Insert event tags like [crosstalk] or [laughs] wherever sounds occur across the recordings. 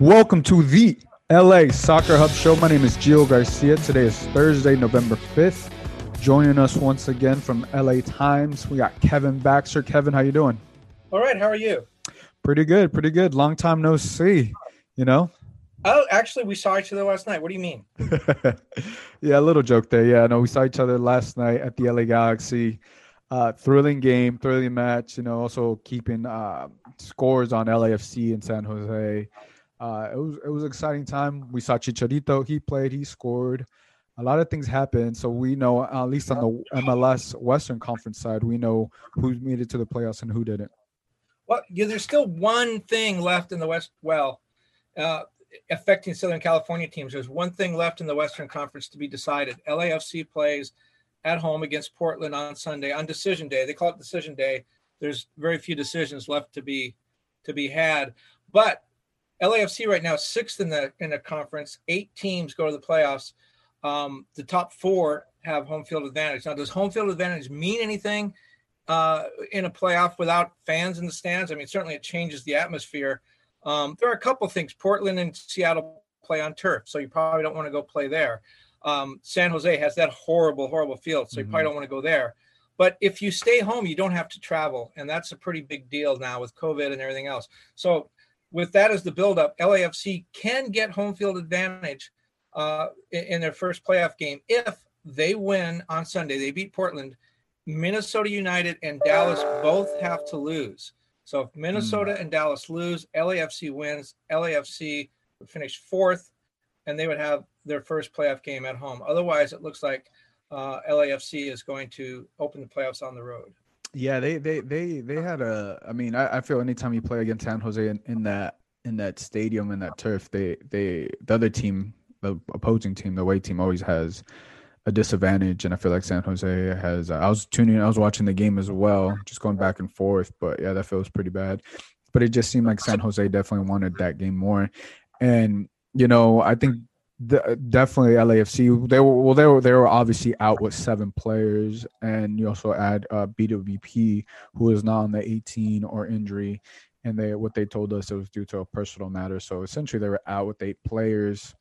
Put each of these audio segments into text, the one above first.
Welcome to the LA Soccer Hub Show. My name is Gio Garcia. Today is Thursday, November 5th. Joining us once again from LA Times, we got Kevin Baxter. Kevin, how you doing? All right, how are you? Pretty good, pretty good. Long time no see, you know? Oh, actually, we saw each other last night. What do you mean? [laughs] yeah, a little joke there. Yeah, no, we saw each other last night at the LA Galaxy. Uh, thrilling game, thrilling match. You know, also keeping uh, scores on LAFC and San Jose. Uh, it was it was an exciting time. We saw Chicharito. He played. He scored. A lot of things happened. So we know, at least on the MLS Western Conference side, we know who made it to the playoffs and who didn't. Well, yeah, there's still one thing left in the West. Well, uh, affecting Southern California teams. There's one thing left in the Western Conference to be decided. LAFC plays at home against Portland on Sunday on decision day. They call it decision day. There's very few decisions left to be to be had, but LAFC right now sixth in the in the conference. Eight teams go to the playoffs. Um, the top four have home field advantage. Now, does home field advantage mean anything uh, in a playoff without fans in the stands? I mean, certainly it changes the atmosphere. Um, there are a couple things. Portland and Seattle play on turf, so you probably don't want to go play there. Um, San Jose has that horrible, horrible field, so you mm-hmm. probably don't want to go there. But if you stay home, you don't have to travel, and that's a pretty big deal now with COVID and everything else. So with that as the buildup, LAFC can get home field advantage uh, in their first playoff game if they win on Sunday. They beat Portland. Minnesota United and Dallas both have to lose. So if Minnesota mm. and Dallas lose, LAFC wins. LAFC would finish fourth, and they would have their first playoff game at home. Otherwise, it looks like uh, LAFC is going to open the playoffs on the road. Yeah, they they they they had a. I mean, I, I feel anytime you play against San Jose in, in that in that stadium in that turf, they they the other team, the opposing team, the away team always has a disadvantage, and I feel like San Jose has. I was tuning, I was watching the game as well, just going back and forth. But yeah, that feels pretty bad. But it just seemed like San Jose definitely wanted that game more, and you know, I think the, definitely LAFC. They were well. They were they were obviously out with seven players, and you also add uh, BWP, who is not on the 18 or injury, and they what they told us it was due to a personal matter. So essentially, they were out with eight players,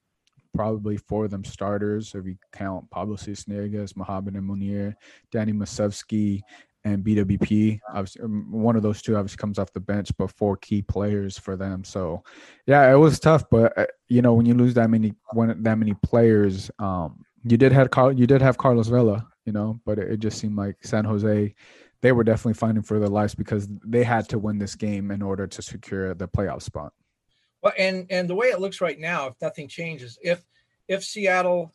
probably four of them starters. If you count Pablo Sisniega, Mohamed El Munir, Danny Musovski, and BWP. Obviously, um, one of those two obviously comes off the bench, but four key players for them. So, yeah, it was tough. But uh, you know, when you lose that many when that many players, um, you did have Carl, you did have Carlos Vela, you know, but it, it just seemed like San Jose, they were definitely fighting for their lives because they had to win this game in order to secure the playoff spot. Well, and and the way it looks right now, if nothing changes, if if Seattle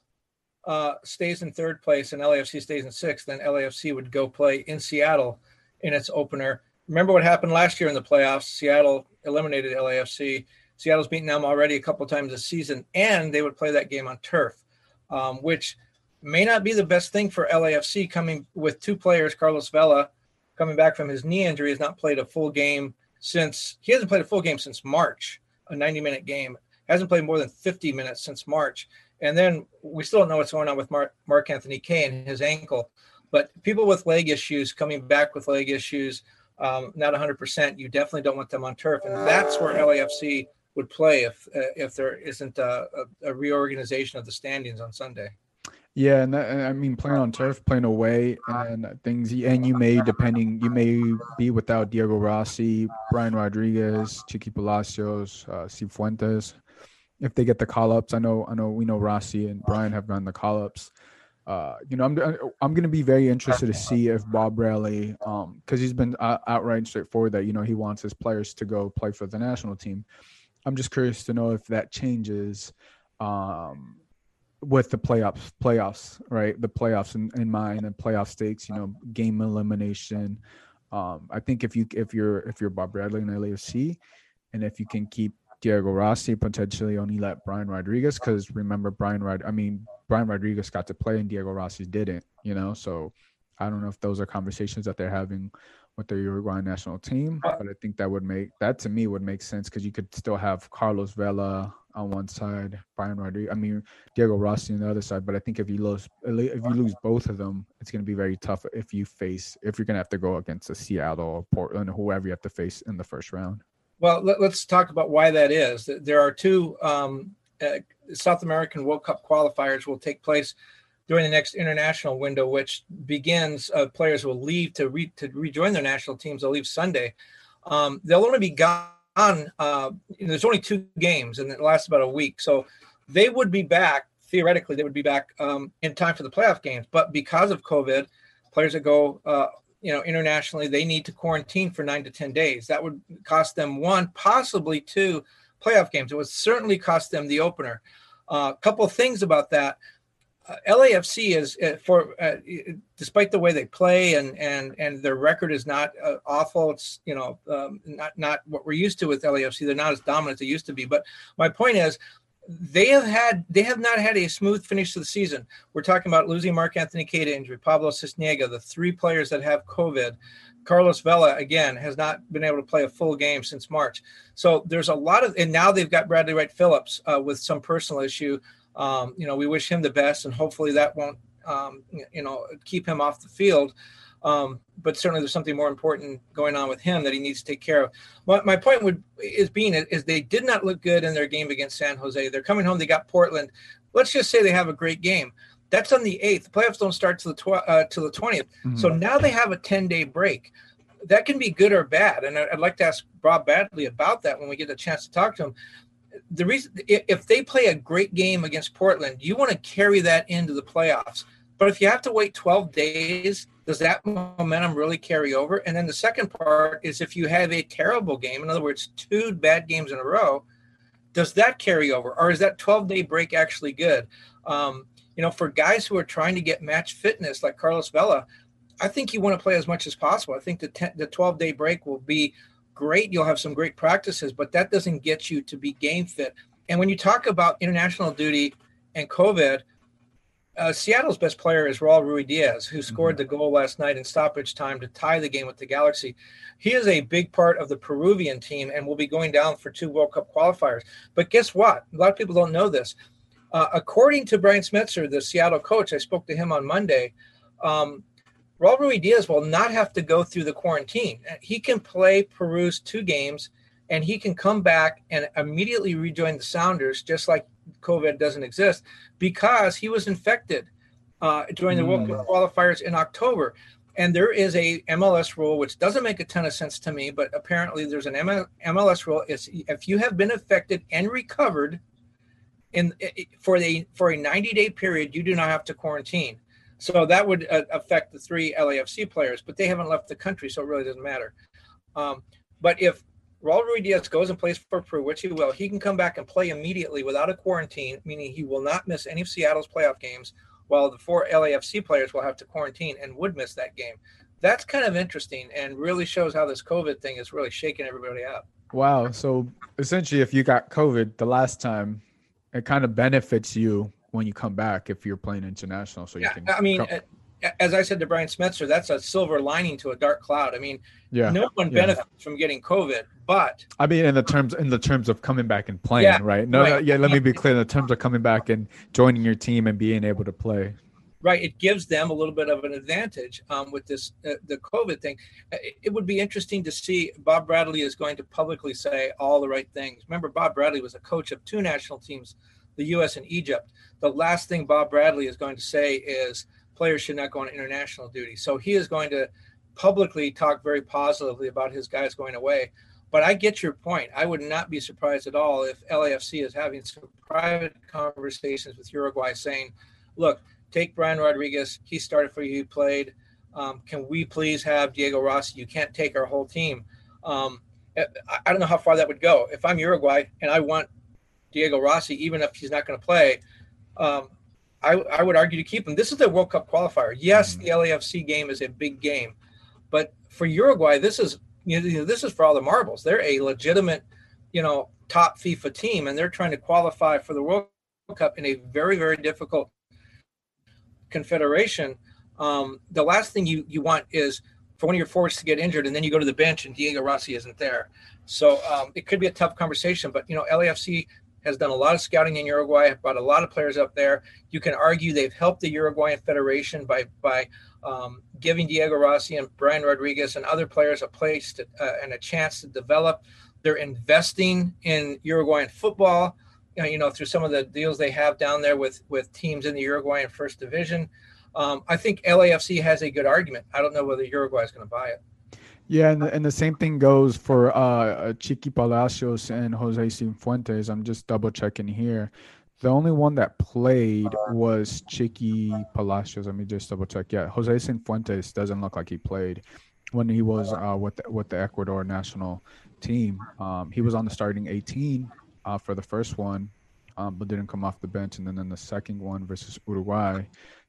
uh, stays in third place and LAFC stays in sixth, then LAFC would go play in Seattle in its opener. Remember what happened last year in the playoffs? Seattle eliminated LAFC. Seattle's beaten them already a couple times this season, and they would play that game on turf, um, which may not be the best thing for LAFC coming with two players. Carlos Vela coming back from his knee injury has not played a full game since he hasn't played a full game since March, a 90 minute game. Hasn't played more than 50 minutes since March. And then we still don't know what's going on with Mark, Mark Anthony and his ankle. But people with leg issues, coming back with leg issues, um, not 100%, you definitely don't want them on turf. And that's where LAFC would play if uh, if there isn't a, a, a, reorganization of the standings on Sunday. Yeah, and, that, I mean playing on turf, playing away, and things, and you may depending, you may be without Diego Rossi, Brian Rodriguez, Chiqui Palacios, uh, Cifuentes, if they get the call ups. I know I know we know Rossi and Brian have gotten the call ups. Uh, you know, I'm I'm going to be very interested to see if Bob um, because he's been outright and straightforward that you know he wants his players to go play for the national team. I'm just curious to know if that changes, um, with the playoffs, playoffs, right? The playoffs in, in mind and playoff stakes, you know, game elimination. Um, I think if you if you're if you're Bob Bradley in LAFC, and if you can keep Diego Rossi, potentially only let Brian Rodriguez, because remember Brian Rod, I mean Brian Rodriguez got to play and Diego Rossi didn't, you know. So I don't know if those are conversations that they're having with the Uruguayan national team, uh, but I think that would make that to me would make sense because you could still have Carlos Vela on one side, Brian Rodriguez, I mean Diego Rossi on the other side. But I think if you lose if you lose both of them, it's going to be very tough if you face if you're going to have to go against a Seattle or Portland or whoever you have to face in the first round. Well, let, us talk about why that is. There are two um, uh, South American World Cup qualifiers will take place during the next international window, which begins. Uh, players will leave to re- to rejoin their national teams. They'll leave Sunday. Um, they'll only be gone. Uh, there's only two games, and it lasts about a week. So they would be back theoretically. They would be back um, in time for the playoff games. But because of COVID, players that go uh, you know internationally they need to quarantine for nine to ten days that would cost them one possibly two playoff games it would certainly cost them the opener a uh, couple things about that uh, LAFC is uh, for uh, despite the way they play and and and their record is not uh, awful. It's you know um, not not what we're used to with LAFC. They're not as dominant as they used to be. But my point is, they have had they have not had a smooth finish to the season. We're talking about losing Mark Anthony Kaye injury, Pablo Sisniega, the three players that have COVID. Carlos Vela again has not been able to play a full game since March. So there's a lot of, and now they've got Bradley Wright Phillips uh, with some personal issue. Um, you know, we wish him the best, and hopefully that won't, um, you know, keep him off the field. Um, but certainly there's something more important going on with him that he needs to take care of. My, my point would is being is they did not look good in their game against San Jose. They're coming home. They got Portland. Let's just say they have a great game. That's on the eighth. The playoffs don't start to the tw- uh, to the 20th. Mm-hmm. So now they have a 10 day break. That can be good or bad. And I'd like to ask Bob Bradley about that when we get a chance to talk to him. The reason, if they play a great game against Portland, you want to carry that into the playoffs. But if you have to wait 12 days does that momentum really carry over? And then the second part is if you have a terrible game, in other words, two bad games in a row, does that carry over? Or is that 12 day break actually good? Um, you know, for guys who are trying to get match fitness like Carlos Vela, I think you want to play as much as possible. I think the, ten, the 12 day break will be great. You'll have some great practices, but that doesn't get you to be game fit. And when you talk about international duty and COVID, uh, Seattle's best player is Raul Ruidiaz, who scored mm-hmm. the goal last night in stoppage time to tie the game with the Galaxy. He is a big part of the Peruvian team and will be going down for two World Cup qualifiers. But guess what? A lot of people don't know this. Uh, according to Brian Schmetzer, the Seattle coach, I spoke to him on Monday. Um, Raul Ruidiaz will not have to go through the quarantine. He can play Peru's two games and he can come back and immediately rejoin the Sounders, just like COVID doesn't exist because he was infected uh, during the World Cup qualifiers in October. And there is a MLS rule which doesn't make a ton of sense to me, but apparently there's an MLS rule. It's if you have been affected and recovered in for a for a 90 day period, you do not have to quarantine. So that would uh, affect the three LAFC players, but they haven't left the country, so it really doesn't matter. Um, but if Raul Ruidiaz goes and plays for Peru, which he will, he can come back and play immediately without a quarantine, meaning he will not miss any of Seattle's playoff games, while the four LAFC players will have to quarantine and would miss that game. That's kind of interesting and really shows how this COVID thing is really shaking everybody up. Wow. So essentially, if you got COVID the last time, it kind of benefits you when you come back if you're playing international. So you yeah, can. I mean, come- as I said to Brian Schmetzer, that's a silver lining to a dark cloud. I mean, yeah, no one yeah. benefits from getting COVID, but I mean, in the terms in the terms of coming back and playing, yeah, right? No, right. no, yeah. Let me be clear. In the terms of coming back and joining your team and being able to play, right? It gives them a little bit of an advantage um, with this uh, the COVID thing. Uh, it would be interesting to see. Bob Bradley is going to publicly say all the right things. Remember, Bob Bradley was a coach of two national teams, the U.S. and Egypt. The last thing Bob Bradley is going to say is players should not go on international duty. So he is going to publicly talk very positively about his guys going away. But I get your point. I would not be surprised at all if LAFC is having some private conversations with Uruguay saying, look, take Brian Rodriguez. He started for you, he played. Um, can we please have Diego Rossi? You can't take our whole team. Um, I don't know how far that would go. If I'm Uruguay and I want Diego Rossi, even if he's not going to play, um, I, I would argue to keep him. This is the World Cup qualifier. Yes, mm-hmm. the LAFC game is a big game, but for Uruguay, this is you know, this is for all the marbles. They're a legitimate, you know, top FIFA team, and they're trying to qualify for the World Cup in a very very difficult confederation. Um, the last thing you you want is for one of your forwards to get injured, and then you go to the bench and Diego Rossi isn't there. So um, it could be a tough conversation. But you know, LAFC has done a lot of scouting in Uruguay, brought a lot of players up there. You can argue they've helped the Uruguayan Federation by by um, giving Diego Rossi and Brian Rodriguez and other players a place to, uh, and a chance to develop. They're investing in Uruguayan football, you know, through some of the deals they have down there with with teams in the Uruguayan First Division. Um, I think LAFC has a good argument. I don't know whether Uruguay is going to buy it. Yeah, and, and the same thing goes for uh, Chiqui Palacios and Jose Cifuentes. I'm just double checking here. The only one that played was Chiqui Palacios. Let me just double check. Yeah, Jose Cifuentes doesn't look like he played when he was uh, with the, with the Ecuador national team. Um, he was on the starting 18 uh, for the first one, um, but didn't come off the bench. And then in the second one versus Uruguay,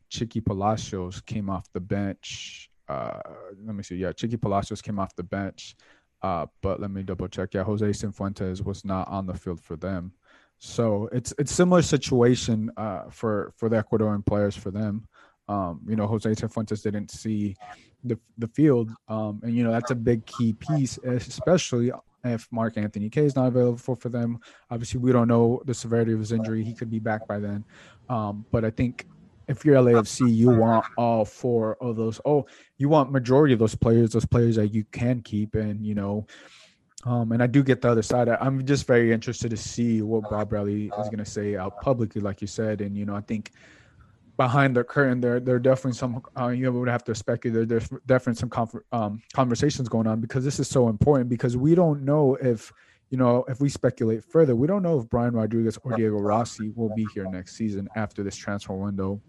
Chiqui Palacios came off the bench uh, let me see. Yeah, Chiqui Palacios came off the bench, uh, but let me double check. Yeah, Jose Cifuentes was not on the field for them. So it's it's similar situation uh, for for the Ecuadorian players for them. Um, you know, Jose Cifuentes didn't see the the field, um, and you know that's a big key piece, especially if Mark Anthony Kaye is not available for them. Obviously, we don't know the severity of his injury; he could be back by then. Um, but I think if you're LAFC, you want all four of those. Oh, you want majority of those players, those players that you can keep, and you know, um, and I do get the other side. I'm just very interested to see what Bob Bradley is going to say out publicly, like you said, and you know, I think behind the curtain, there there are definitely some uh, you would have to speculate. There's definitely some conf- um, conversations going on because this is so important because we don't know if you know, if we speculate further, we don't know if Brian Rodriguez or Diego Rossi will be here next season after this transfer window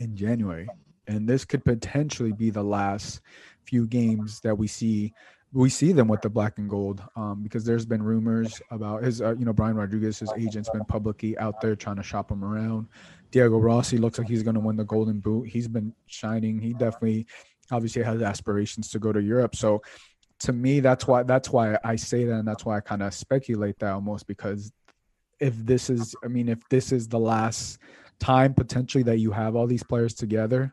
in January. And this could potentially be the last few games that we see we see them with the black and gold um, because there's been rumors about his, uh, you know, Brian Rodriguez, his agent's been publicly out there trying to shop him around. Diego Rossi looks like he's going to win the Golden Boot. He's been shining. He definitely, obviously, has aspirations to go to Europe. So, to me, that's why that's why I say that, and that's why I kind of speculate that almost because if this is, I mean, if this is the last time potentially that you have all these players together,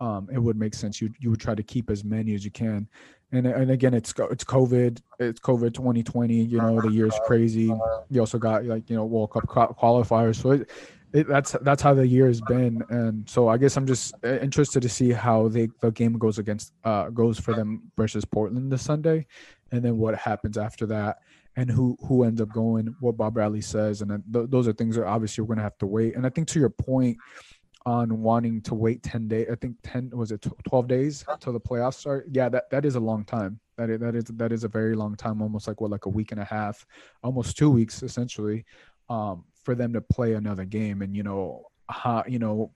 um, it would make sense. You you would try to keep as many as you can. And and again, it's it's COVID, it's COVID 2020. You know, the year's crazy. You also got like you know World Cup qualifiers, so it, it, that's that's how the year has been. And so I guess I'm just uh, interested to see how they, the game goes against uh, goes for them versus Portland this Sunday, and then what happens after that and who who ends up going, what Bob Bradley says, and th- those are things that obviously we're going to have to wait. And I think to your point on wanting to wait ten days, I think ten was it twelve days till the playoffs start. Yeah, that that is a long time. That is, that is that is a very long time, almost like what like a week and a half, almost two weeks essentially, um, for them to play another game. And you know, how you know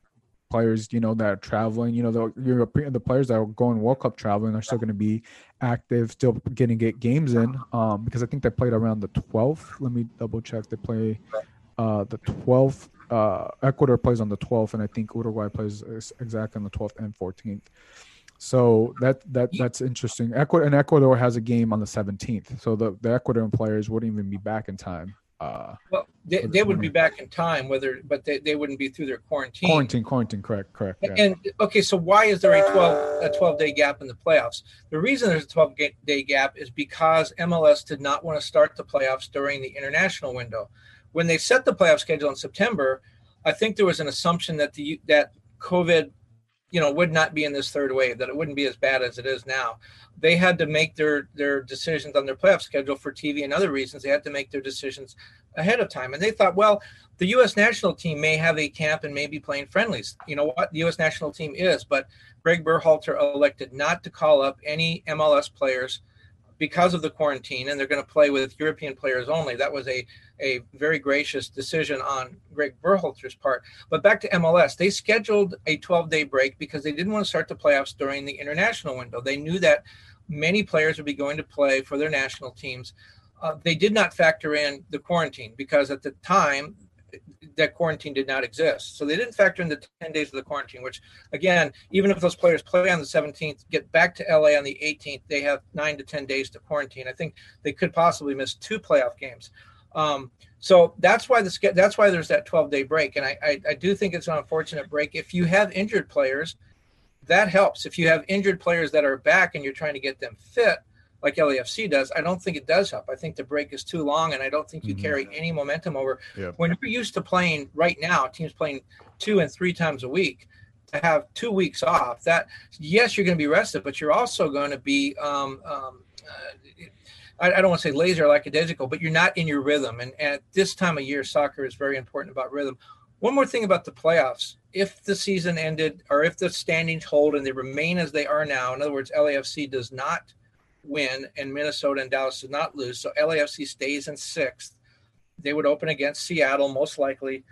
players, you know, that are traveling, you know, the European, the players that are going World Cup traveling are still going to be active, still getting get games in. Um, because I think they played around the 12th. Let me double check. They play uh the 12th. Uh, Ecuador plays on the 12th, and I think Uruguay plays exactly on the 12th and 14th. So that that that's interesting. Ecuador and Ecuador has a game on the 17th, so the the Ecuadorian players wouldn't even be back in time uh, well, they, they would be back in time, whether but they, they wouldn't be through their quarantine. Quarantine, quarantine, correct, correct. Yeah. And okay, so why is there a twelve a twelve day gap in the playoffs? The reason there's a twelve day gap is because MLS did not want to start the playoffs during the international window. When they set the playoff schedule in September, I think there was an assumption that the that COVID you know would not be in this third wave that it wouldn't be as bad as it is now. They had to make their their decisions on their playoff schedule for tv and other reasons. They had to make their decisions ahead of time. And they thought well the us national team may have a camp and may be playing friendlies. You know what? The us national team is. But greg berhalter elected not to call up any mls players because of the quarantine and they're going to play with European players only. That was a, a very gracious decision on Greg Berhalter's part. But back to MLS, they scheduled a 12 day break because they didn't want to start the playoffs during the international window. They knew that many players would be going to play for their national teams. Uh, they did not factor in the quarantine because at the time, that quarantine did not exist. So they didn't factor in the 10 days of the quarantine, which again, even if those players play on the 17th, get back to LA on the 18th, they have nine to 10 days to quarantine. I think they could possibly miss two playoff games. Um, so that's why the that's why there's that 12 day break, and I, I, I do think it's an unfortunate break. If you have injured players, that helps. If you have injured players that are back and you're trying to get them fit, like LAFC does, I don't think it does help. I think the break is too long, and I don't think you mm-hmm. carry any momentum over. Yep. When you're used to playing right now, teams playing two and three times a week, to have two weeks off, that yes, you're going to be rested, but you're also going to be. Um, um, uh, I, I, don't want to say lazy or lackadaisical, but you're not in your rhythm. And, and at this time of year, soccer is very important about rhythm. One more thing about the playoffs. If the season ended or if the standings hold and they remain as they are now, in other words, LAFC does not win and Minnesota and Dallas did not lose. So LAFC stays in sixth. They would open against Seattle, most likely.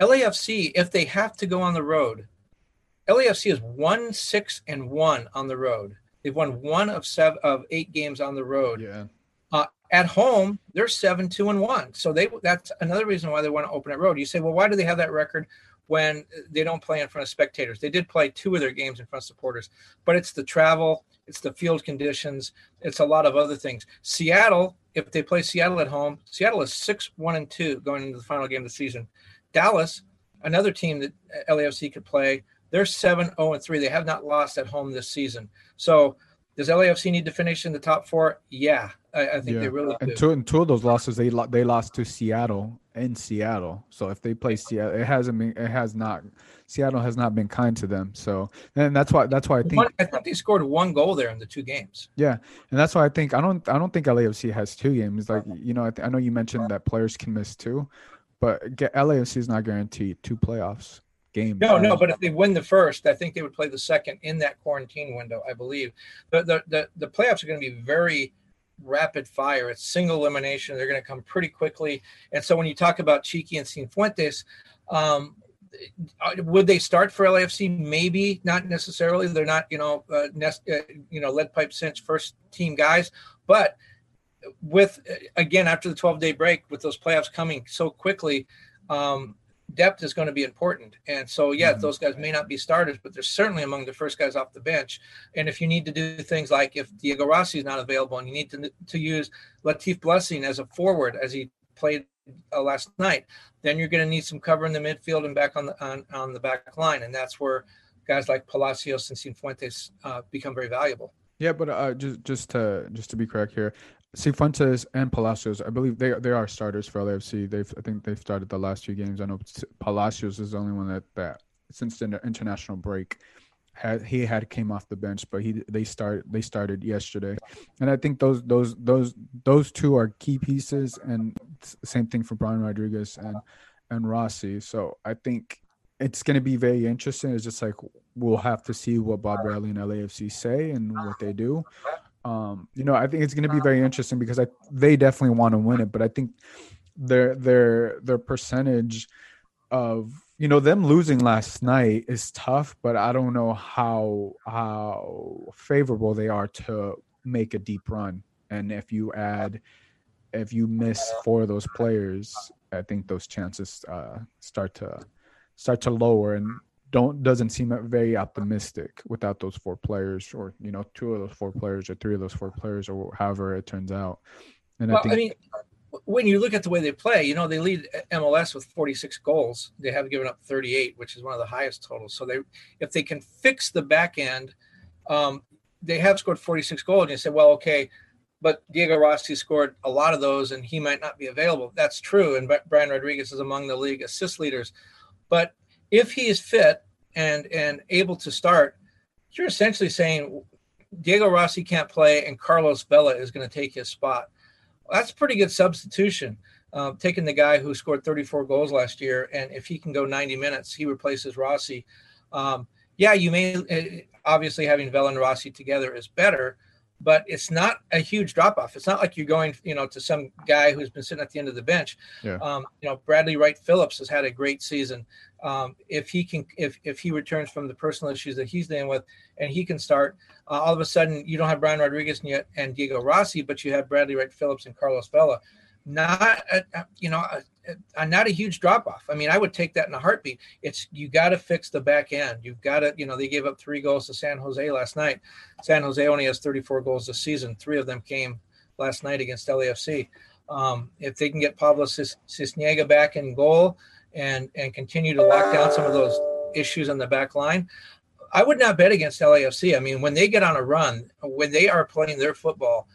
LAFC, if they have to go on the road, LAFC is one, six, and one on the road. They've won one of seven of eight games on the road. Yeah. Uh, at home, they're seven, two, and one. So they that's another reason why they want to open at road. You say, well, why do they have that record when they don't play in front of spectators? They did play two of their games in front of supporters, but it's the travel, it's the field conditions, it's a lot of other things. Seattle, if they play Seattle at home, Seattle is six, one, and two going into the final game of the season. Dallas, another team that uh, LAFC could play, they're seven zero and three. They have not lost at home this season. So does LAFC need to finish in the top four? Yeah, I, I think yeah. they really do. And two, and two of those losses, they they lost to Seattle in Seattle. So if they play Seattle, it hasn't been, it has not. Seattle has not been kind to them. So and that's why that's why I think one, I think they scored one goal there in the two games. Yeah, and that's why I think I don't I don't think LAFC has two games. Like you know, I, th- I know you mentioned that players can miss two, but get, LAFC is not guaranteed two playoffs game. No, no, but if they win the first, I think they would play the second in that quarantine window. I believe the the the, the playoffs are going to be very rapid fire. It's single elimination. They're going to come pretty quickly. And so when you talk about Chiqui and Cifuentes, um, would they start for LAFC? Maybe not necessarily. They're not, you know, uh, nest, uh, you know, lead pipe cinch first team guys, but with again after the 12 day break with those playoffs coming so quickly um, depth is going to be important. And so, yeah, mm-hmm. those guys may not be starters, but they're certainly among the first guys off the bench. And if you need to do things like if Diego Rossi is not available and you need to, to use Latif Blessing as a forward as he played uh, last night, then you're going to need some cover in the midfield and back on the on, on the back line. And that's where guys like Palacios and Cifuentes uh, become very valuable. Yeah, but uh, just just to just to be correct here, Cifuentes and Palacios, I believe they they are starters for LAFC. They've I think they've started the last few games. I know Palacios is the only one that that since the international break had he had came off the bench, but he they start they started yesterday, and I think those those those those two are key pieces, and same thing for Brian Rodriguez and and Rossi. So I think it's going to be very interesting. It's just like we'll have to see what Bob Bradley and LAFC say and what they do. Um, you know, I think it's going to be very interesting because I they definitely want to win it, but I think their their their percentage of you know them losing last night is tough, but I don't know how how favorable they are to make a deep run. And if you add if you miss four of those players, I think those chances uh, start to start to lower. And don't doesn't seem very optimistic without those four players, or you know, two of those four players, or three of those four players, or however it turns out. And well, I, think, I mean, when you look at the way they play, you know, they lead MLS with 46 goals. They have given up 38, which is one of the highest totals. So they, if they can fix the back end, um, they have scored 46 goals. And you say, well, okay, but Diego Rossi scored a lot of those, and he might not be available. That's true. And Brian Rodriguez is among the league assist leaders. But if he is fit and and able to start, you're essentially saying Diego Rossi can't play and Carlos Vela is going to take his spot. That's a pretty good substitution. Uh, taking the guy who scored 34 goals last year, and if he can go 90 minutes, he replaces Rossi. Um, yeah, you may uh, obviously having Vela and Rossi together is better, but it's not a huge drop off. It's not like you're going, you know, to some guy who's been sitting at the end of the bench. Yeah. Um, you know, Bradley Wright Phillips has had a great season. Um, if he can, if if he returns from the personal issues that he's dealing with, and he can start, uh, all of a sudden you don't have Brian Rodriguez and yet and Diego Rossi, but you have Bradley Wright Phillips and Carlos Vela. not a, you know a, a, not a huge drop off. I mean, I would take that in a heartbeat. It's you got to fix the back end. You've got to you know they gave up three goals to San Jose last night. San Jose only has 34 goals this season. Three of them came last night against LAFC. Um, if they can get Pablo Cis- Sisniega back in goal and and continue to lock down some of those issues on the back line, I would not bet against LAFC. I mean, when they get on a run, when they are playing their football,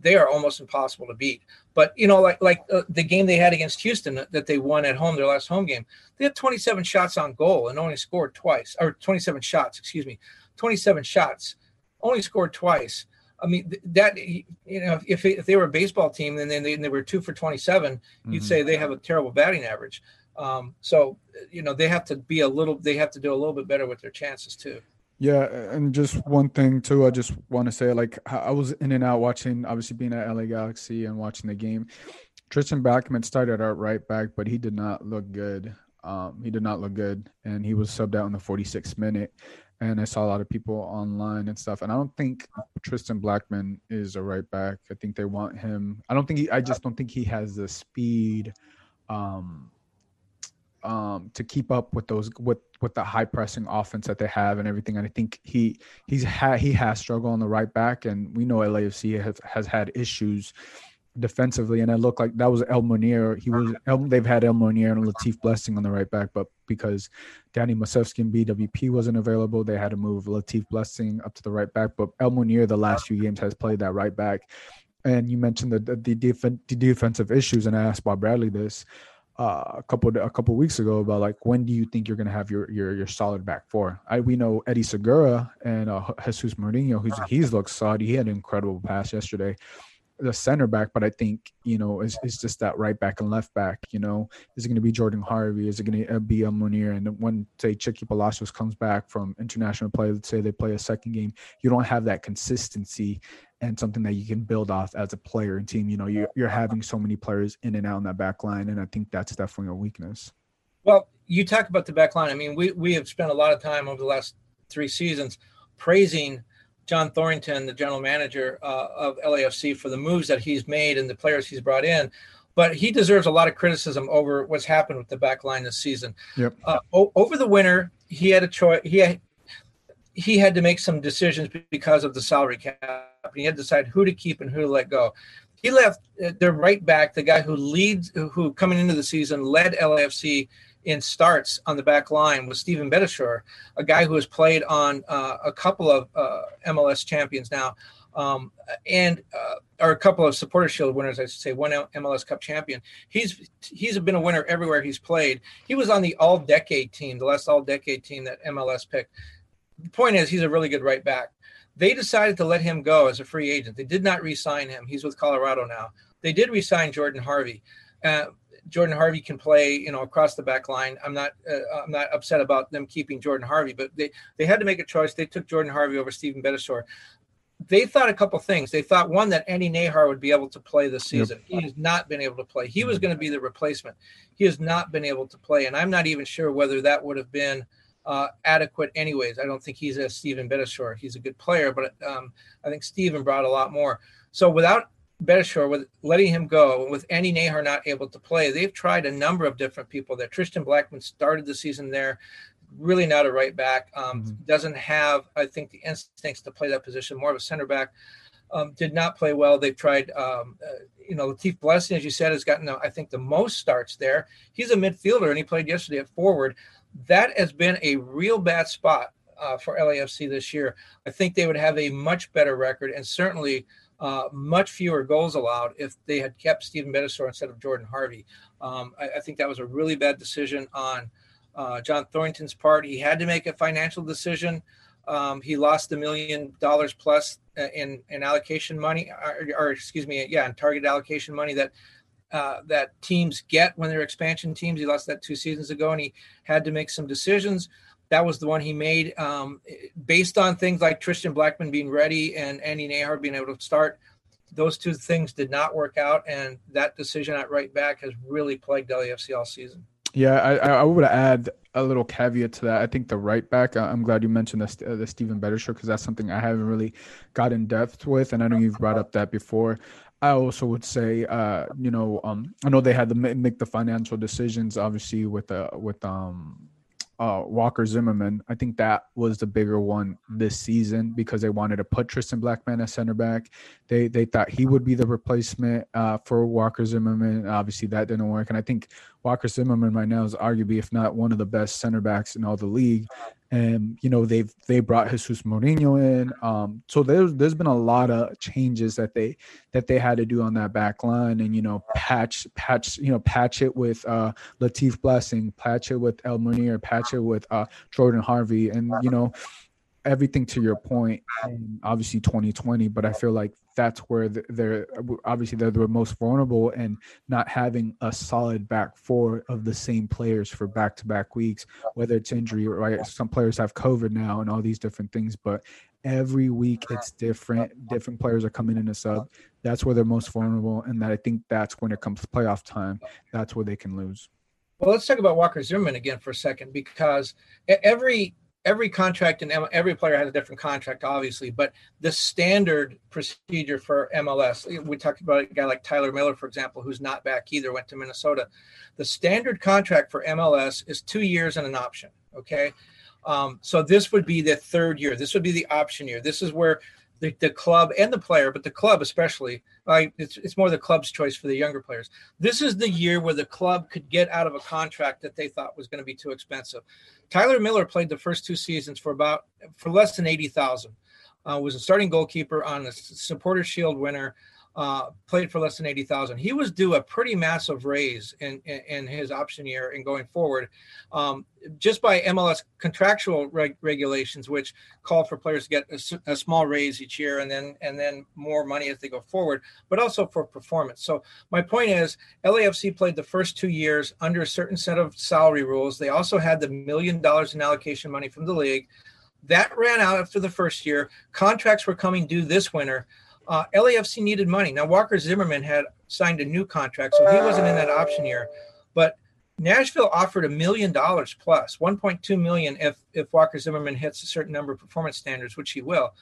they are almost impossible to beat. But you know, like like uh, the game they had against Houston that they won at home, their last home game, they had 27 shots on goal and only scored twice, or 27 shots, excuse me, 27 shots, only scored twice. I mean, that you know, if if they were a baseball team and then they, and they were two for 27, mm-hmm. you'd say they have a terrible batting average. Um, so you know, they have to be a little, they have to do a little bit better with their chances too. Yeah, and just one thing too, I just want to say, like, I was in and out watching, obviously being at LA Galaxy and watching the game. Tristan Blackmon started out right back, but he did not look good. Um, he did not look good, and he was subbed out in the 46th minute. And I saw a lot of people online and stuff, and I don't think Tristan Blackmon is a right back. I think they want him. I don't think he. I just don't think he has the speed. Um, um, to keep up with those with with the high pressing offense that they have and everything. And I think he he's had he has struggled on the right back, and we know LAFC has has had issues defensively. And it looked like that was El Munir. He was they've had El Munir and Latif Blessing on the right back, but because Danny Musovski and BWP wasn't available, they had to move Latif Blessing up to the right back. But El Munir the last few games has played that right back. And you mentioned the the, the, def- the defensive issues, and I asked Bob Bradley this uh, a couple a couple weeks ago about like when do you think you're gonna have your your your solid back four? I we know Eddie Segura and uh, Jesus Murillo, who's he's looked solid. He had an incredible pass yesterday the center back, but I think you know it's, it's just that right back and left back. You know, is it going to be Jordan Harvey? Is it going to uh, be a Munir? And when say Chiqui Palacios comes back from international play, let's say they play a second game, you don't have that consistency and something that you can build off as a player and team. You know, you're, you're having so many players in and out in that back line, and I think that's definitely a weakness. Well, you talk about the back line. I mean, we we have spent a lot of time over the last three seasons praising John Thorrington, the general manager uh, of LAFC, for the moves that he's made and the players he's brought in. But he deserves a lot of criticism over what's happened with the back line this season. Yep. Uh, o- over the winter, he had a choice. He had, he had to make some decisions because of the salary cap. He had to decide who to keep and who to let go. He left uh, their right back, the guy who leads, who coming into the season led LAFC in starts on the back line was Steven Beitashour, a guy who has played on uh, a couple of uh, MLS champions now, um, and uh, or a couple of Supporter Shield winners, I should say, one MLS Cup champion. He's he's been a winner everywhere he's played. He was on the All Decade team, the last All Decade team that MLS picked. The point is, he's a really good right back. They decided to let him go as a free agent. They did not re-sign him. He's with Colorado now. They did re-sign Jordan Harvey. Uh, Jordan Harvey can play, you know, across the back line. I'm not, uh, I'm not upset about them keeping Jordan Harvey, but they they had to make a choice. They took Jordan Harvey over Steven Beitashour. They thought a couple things. They thought one that Andy Najar would be able to play this season. Yep. He has not been able to play. He was going to be the replacement. He has not been able to play, and I'm not even sure whether that would have been uh, adequate anyways. I don't think he's a Steven Beitashour. He's a good player, but um, I think Steven brought a lot more. So without Beitashour, with letting him go, with Andy Najar not able to play, they've tried a number of different people there. Tristan Blackmon started the season there, really not a right back. Um, mm-hmm. Doesn't have, I think, the instincts to play that position. More of a center back. Um, did not play well. They've tried, um, uh, you know, Latif Blessing, as you said, has gotten, I think, the most starts there. He's a midfielder, and he played yesterday at forward. That has been a real bad spot uh, for LAFC this year. I think they would have a much better record, and certainly uh, much fewer goals allowed if they had kept Steven Beitashour instead of Jordan Harvey. Um, I, I, think that was a really bad decision on uh, John Thorrington's part. He had to make a financial decision. Um, he lost a million dollars plus uh, in, in allocation money, or, or, excuse me, yeah, in target allocation money that uh, that teams get when they're expansion teams. He lost that two seasons ago, and he had to make some decisions that was the one he made um, based on things like Tristan Blackmon being ready and Andy Najar being able to start. Those two things did not work out, and that decision at right back has really plagued LAFC all season. Yeah, I, I would add a little caveat to that. I think the right back. I'm glad you mentioned the the Steven Beitashour because that's something I haven't really got in depth with, and I know you've brought up that before. I also would say, uh, you know, um, I know they had to make the financial decisions, obviously with uh, with um, uh, Walker Zimmerman. I think that was the bigger one this season because they wanted to put Tristan Blackmon as center back. They they thought he would be the replacement uh, for Walker Zimmerman. Obviously, that didn't work, and I think Walker Zimmerman right now is arguably, if not one of the best center backs in all the league and you know they've they brought Jesus Murillo in. Um, so there's there's been a lot of changes that they that they had to do on that back line, and you know patch patch you know patch it with uh, Latif Blessing, patch it with El Munir, patch it with uh, Jordan Harvey, and you know everything to your point obviously 2020 but i feel like that's where they're obviously they're the most vulnerable and not having a solid back four of the same players for back to back weeks whether it's injury or right? Some players have covid now and all these different things but every week it's different. Different players are coming in a sub. That's where they're most vulnerable and that i think that's when it comes to playoff time that's where they can lose. Well, let's talk about Walker Zimmerman again for a second because every every contract and every player has a different contract, obviously, but the standard procedure for MLS, we talked about a guy like Tyler Miller, for example, who's not back either, went to Minnesota. The standard contract for MLS is two years and an option. Okay. Um, so this would be the third year. This would be the option year. This is where the, the club and the player, but the club especially, like it's, it's more the club's choice for the younger players. This is the year where the club could get out of a contract that they thought was going to be too expensive. Tyler Miller played the first two seasons for about for less than eighty thousand. Uh, was a starting goalkeeper on the Supporter Shield winner uh, played for less than 80,000. He was due a pretty massive raise in, in, in his option year and going forward, um, just by MLS contractual reg- regulations, which call for players to get a, a, small raise each year and then and then more money as they go forward, but also for performance. So my point is, LAFC played the first two years under a certain set of salary rules. They also had the million dollars in allocation money from the league. That ran out after the first year. Contracts were coming due this winter. Uh, LAFC needed money. Now Walker Zimmerman had signed a new contract, so he wasn't in that option year. But Nashville offered a million dollars plus, 1.2 million if if Walker Zimmerman hits a certain number of performance standards, which he will.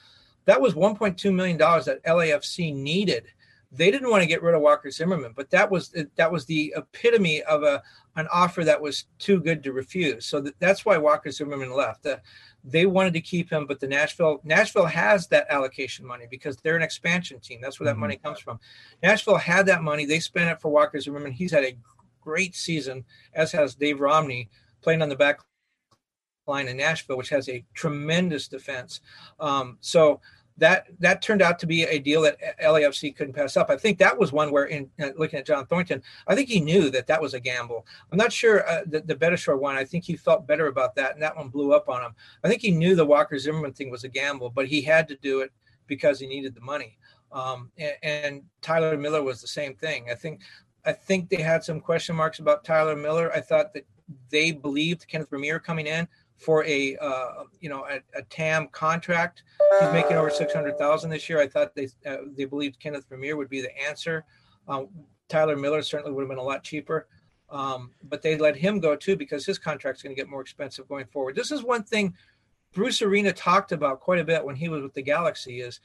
That was 1.2 million dollars that LAFC needed. They didn't want to get rid of Walker Zimmerman, but that was that was the epitome of a an offer that was too good to refuse. So that's why Walker Zimmerman left. The, they wanted to keep him, but the Nashville Nashville has that allocation money because they're an expansion team. That's where that mm-hmm. money comes from. Nashville had that money. They spent it for Walker Zimmerman. He's had a great season, as has Dave Romney playing on the back line in Nashville, which has a tremendous defense. Um, so that that turned out to be a deal that LAFC couldn't pass up. I think that was one where, in uh, looking at John Thorrington, I think he knew that that was a gamble. I'm not sure uh, the, the Beitashour one. I think he felt better about that, and that one blew up on him. I think he knew the Walker Zimmerman thing was a gamble, but he had to do it because he needed the money. Um, and, and Tyler Miller was the same thing. I think I think they had some question marks about Tyler Miller. I thought that they believed Kenneth Vermeer coming in for a uh, you know a, a, TAM contract. He's making over six hundred thousand this year. I thought they uh, they believed Kenneth Vermeer would be the answer. Um, Tyler Miller certainly would have been a lot cheaper, um, but they let him go too because his contract's going to get more expensive going forward. This is one thing Bruce Arena talked about quite a bit when he was with the Galaxy. Is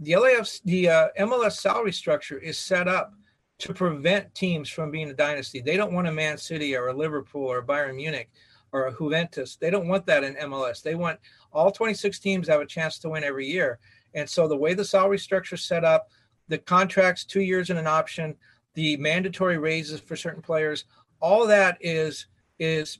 the LAF the uh, MLS salary structure is set up to prevent teams from being a dynasty. They don't want a Man City or a Liverpool or a Bayern Munich or a Juventus. They don't want that in MLS. They want all 26 teams have a chance to win every year. And so the way the salary structure is set up, the contracts, two years and an option, the mandatory raises for certain players, all that is is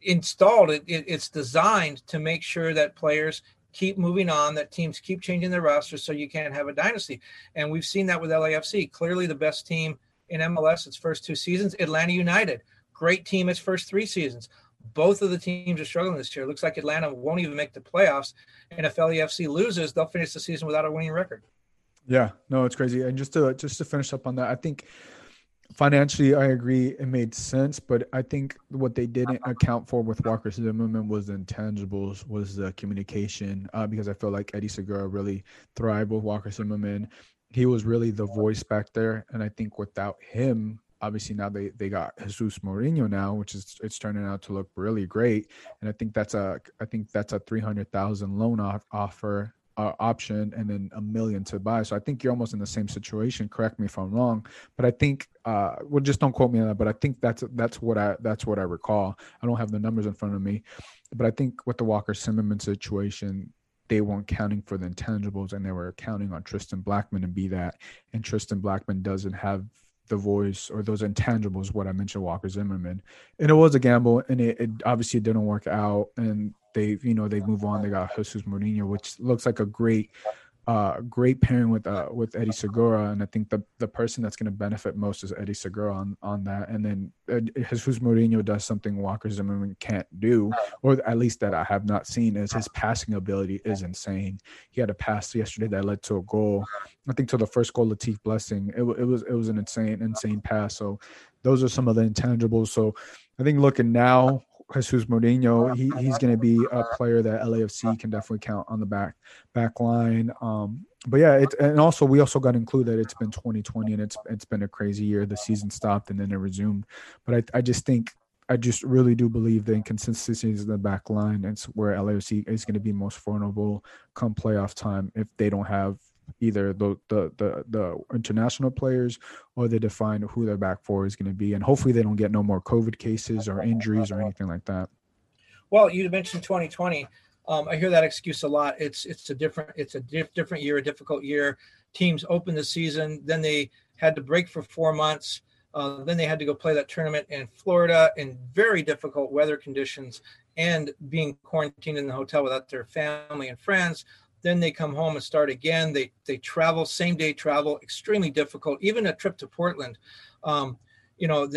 installed. It, it, it's designed to make sure that players keep moving on, that teams keep changing their rosters so you can't have a dynasty. And we've seen that with LAFC. Clearly the best team in MLS its first two seasons, Atlanta United Great team its first three seasons. Both of the teams are struggling this year. Looks like Atlanta won't even make the playoffs. And if LAFC loses, they'll finish the season without a winning record. Yeah, no, it's crazy. And just to just to finish up on that, I think financially I agree it made sense, but I think what they didn't account for with Walker Zimmerman was the intangibles, was the communication. Uh, because I feel like Eddie Segura really thrived with Walker Zimmerman. He was really the voice back there, and I think without him, obviously now they they got Jesus Murillo now, which is it's turning out to look really great. And I think that's a I think that's a three hundred thousand loan off, offer uh, option and then a million to buy. So I think you're almost in the same situation. Correct me if I'm wrong, but I think uh, well, just don't quote me on that. But I think that's that's what I that's what I recall. I don't have the numbers in front of me, but I think with the Walker Zimmerman situation, they weren't counting for the intangibles and they were counting on Tristan Blackmon to be that. And Tristan Blackmon doesn't have the voice or those intangibles, what I mentioned, Walker Zimmerman. And it was a gamble and it, it obviously didn't work out. And they, you know, they move on. They got Jesus Murillo, which looks like a great uh, great pairing with uh, with Eddie Segura, and I think the the person that's going to benefit most is Eddie Segura on on that. And then uh, Jesus Murillo does something Walker Zimmerman can't do, or at least that I have not seen, is his passing ability is insane. He had a pass yesterday that led to a goal. I think to the first goal, Latif Blessing. It, it was it was an insane insane pass. So those are some of the intangibles. So I think looking now, Jesus Murillo, he, he's going to be a player that LAFC can definitely count on the back back line. Um, but yeah, it's and also we also got to include that it's been 2020 and it's it's been a crazy year. The season stopped and then it resumed. But I, I just think I just really do believe the inconsistencies in the back line. It's where LAFC is going to be most vulnerable come playoff time if they don't have either the, the the the international players or they define who their back four is going to be and hopefully they don't get no more covid cases or injuries or anything like that. Well you mentioned 2020 um, i hear that excuse a lot. It's it's a different it's a diff- different year a difficult year. Teams open the season then they had to break for four months. Uh, then they had to go play that tournament in florida in very difficult weather conditions and being quarantined in the hotel without their family and friends then they come home and start again. They they travel same day travel, extremely difficult. Even a trip to Portland, um, you know,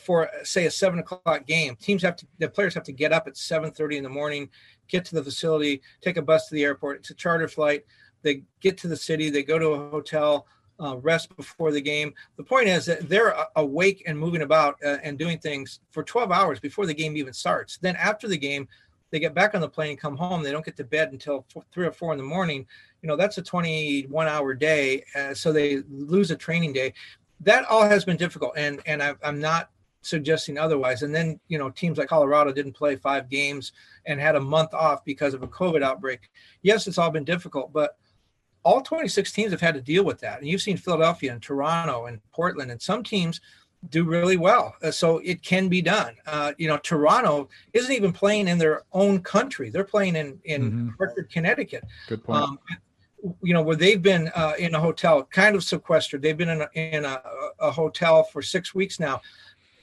for say a seven o'clock game, teams have to the players have to get up at seven thirty in the morning, get to the facility, take a bus to the airport. It's a charter flight. They get to the city. They go to a hotel. Uh, rest before the game. The point is that they're awake and moving about uh, and doing things for 12 hours before the game even starts. Then after the game, they get back on the plane and come home. They don't get to bed until four, three or four in the morning. You know, that's a 21 hour day. Uh, so they lose a training day. That all has been difficult. And, and I, I'm not suggesting otherwise. And then, you know, teams like Colorado didn't play five games and had a month off because of a COVID outbreak. Yes, it's all been difficult, but all 26 teams have had to deal with that. And you've seen Philadelphia and Toronto and Portland and some teams do really well. Uh, so it can be done. Uh, you know, Toronto isn't even playing in their own country; they're playing in in mm-hmm. Hartford, Connecticut. Good point. Um, you know, where they've been uh, in a hotel, kind of sequestered. They've been in a, in a, a hotel for six weeks now,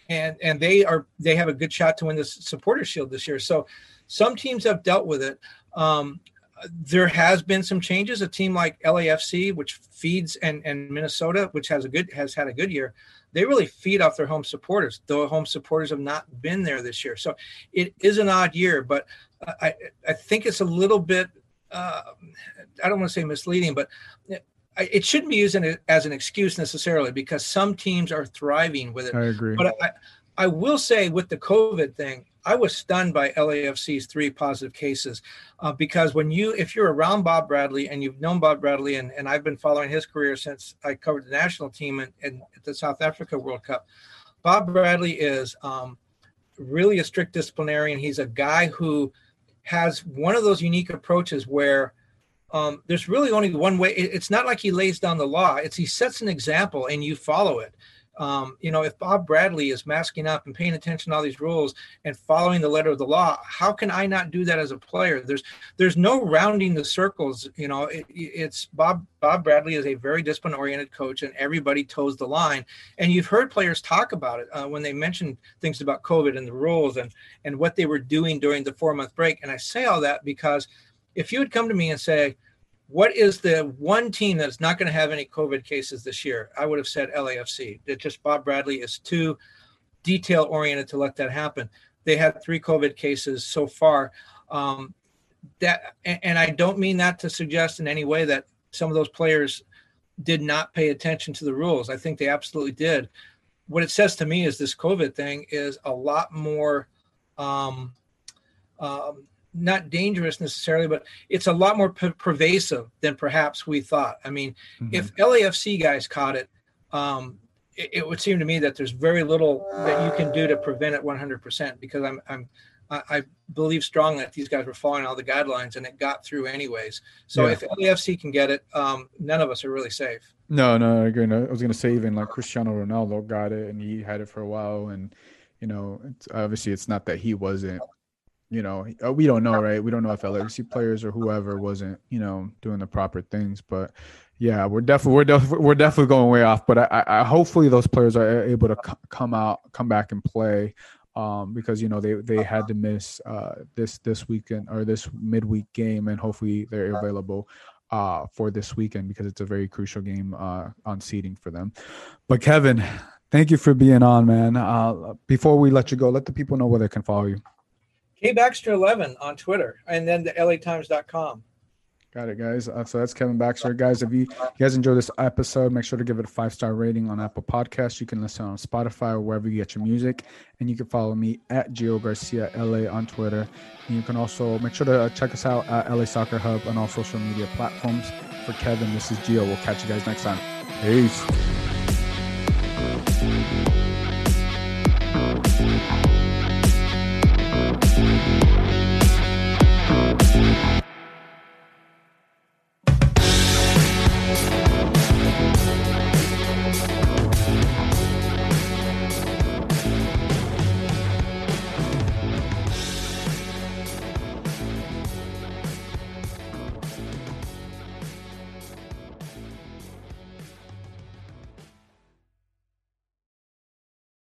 and and they are they have a good shot to win the Supporter Shield this year. So some teams have dealt with it. Um, there has been some changes. A team like LAFC, which feeds and and Minnesota, which has a good has had a good year, they really feed off their home supporters. The home supporters have not been there this year, so it is an odd year. But I I think it's a little bit uh, I don't want to say misleading, but it shouldn't be used as an excuse necessarily because some teams are thriving with it. I agree. But I, I will say with the COVID thing, I was stunned by LAFC's three positive cases uh, because when you, if you're around Bob Bradley and you've known Bob Bradley, and, and I've been following his career since I covered the national team and, and the South Africa World Cup, Bob Bradley is um, really a strict disciplinarian. He's a guy who has one of those unique approaches where um, there's really only one way. It's not like he lays down the law. It's he sets an example and you follow it. Um, you know, if Bob Bradley is masking up and paying attention to all these rules and following the letter of the law, how can I not do that as a player? There's there's no rounding the circles. You know, it, it's Bob Bob Bradley is a very discipline oriented coach, and everybody toes the line. And you've heard players talk about it uh, when they mentioned things about COVID and the rules and and what they were doing during the four month break. And I say all that because if you would come to me and say, what is the one team that's not going to have any COVID cases this year? I would have said LAFC. That just Bob Bradley is too detail oriented to let that happen. They had three COVID cases so far. Um, that and I don't mean that to suggest in any way that some of those players did not pay attention to the rules. I think they absolutely did. What it says to me is this COVID thing is a lot more um, um, not dangerous necessarily, but it's a lot more p- pervasive than perhaps we thought. I mean, mm-hmm. if LAFC guys caught it, um, it, it, would seem to me that there's very little that you can do to prevent it 100% because I'm, I'm I, I, believe strongly that these guys were following all the guidelines and it got through anyways. So yeah. if LAFC can get it, um, none of us are really safe. No, no, I agree. I was going to say even like Cristiano Ronaldo got it and he had it for a while. And, you know, it's, obviously it's not that he wasn't, you know, uh, we don't know, right? We don't know if LAFC players or whoever wasn't, you know, doing the proper things. But yeah, we're definitely we're definitely we're definitely going way off. But I, I hopefully those players are able to come out, come back and play um, because you know they they had to miss uh, this this weekend or this midweek game, and hopefully they're available uh, for this weekend because it's a very crucial game uh, on seeding for them. But Kevin, thank you for being on, man. Uh, before we let you go, let the people know where they can follow you. K Baxter 11 on Twitter, and then the LATimes.com. Got it, guys. Uh, so that's Kevin Baxter. Guys, if you, you guys enjoy this episode, make sure to give it a five star rating on Apple Podcasts. You can listen on Spotify or wherever you get your music. And you can follow me at Gio Garcia LA on Twitter. And you can also make sure to check us out at LA Soccer Hub on all social media platforms. For Kevin, this is Gio. We'll catch you guys next time. Peace.